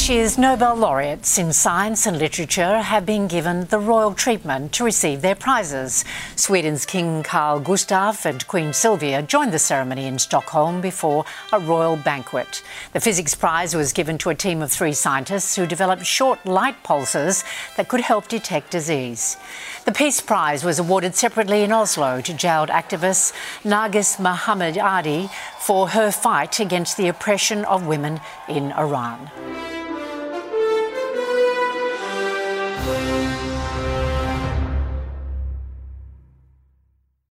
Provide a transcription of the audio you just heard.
This year's Nobel laureates in science and literature have been given the royal treatment to receive their prizes. Sweden's King Carl Gustaf and Queen Sylvia joined the ceremony in Stockholm before a royal banquet. The physics prize was given to a team of three scientists who developed short light pulses that could help detect disease. The Peace Prize was awarded separately in Oslo to jailed activist Narges Mohammadi for her fight against the oppression of women in Iran.